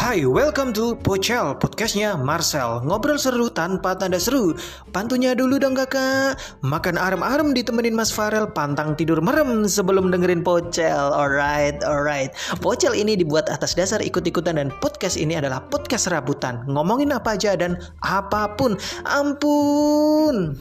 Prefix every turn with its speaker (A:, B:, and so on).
A: Hai, welcome to Pocel, podcastnya Marcel. Ngobrol seru tanpa tanda seru. Pantunya dulu dong kakak. Makan arem-arem ditemenin Mas Farel Pantang tidur merem sebelum dengerin Pocel. Alright, alright. Pocel ini dibuat atas dasar ikut-ikutan Dan podcast ini adalah podcast rabutan Ngomongin apa aja dan apa pun. Ampun!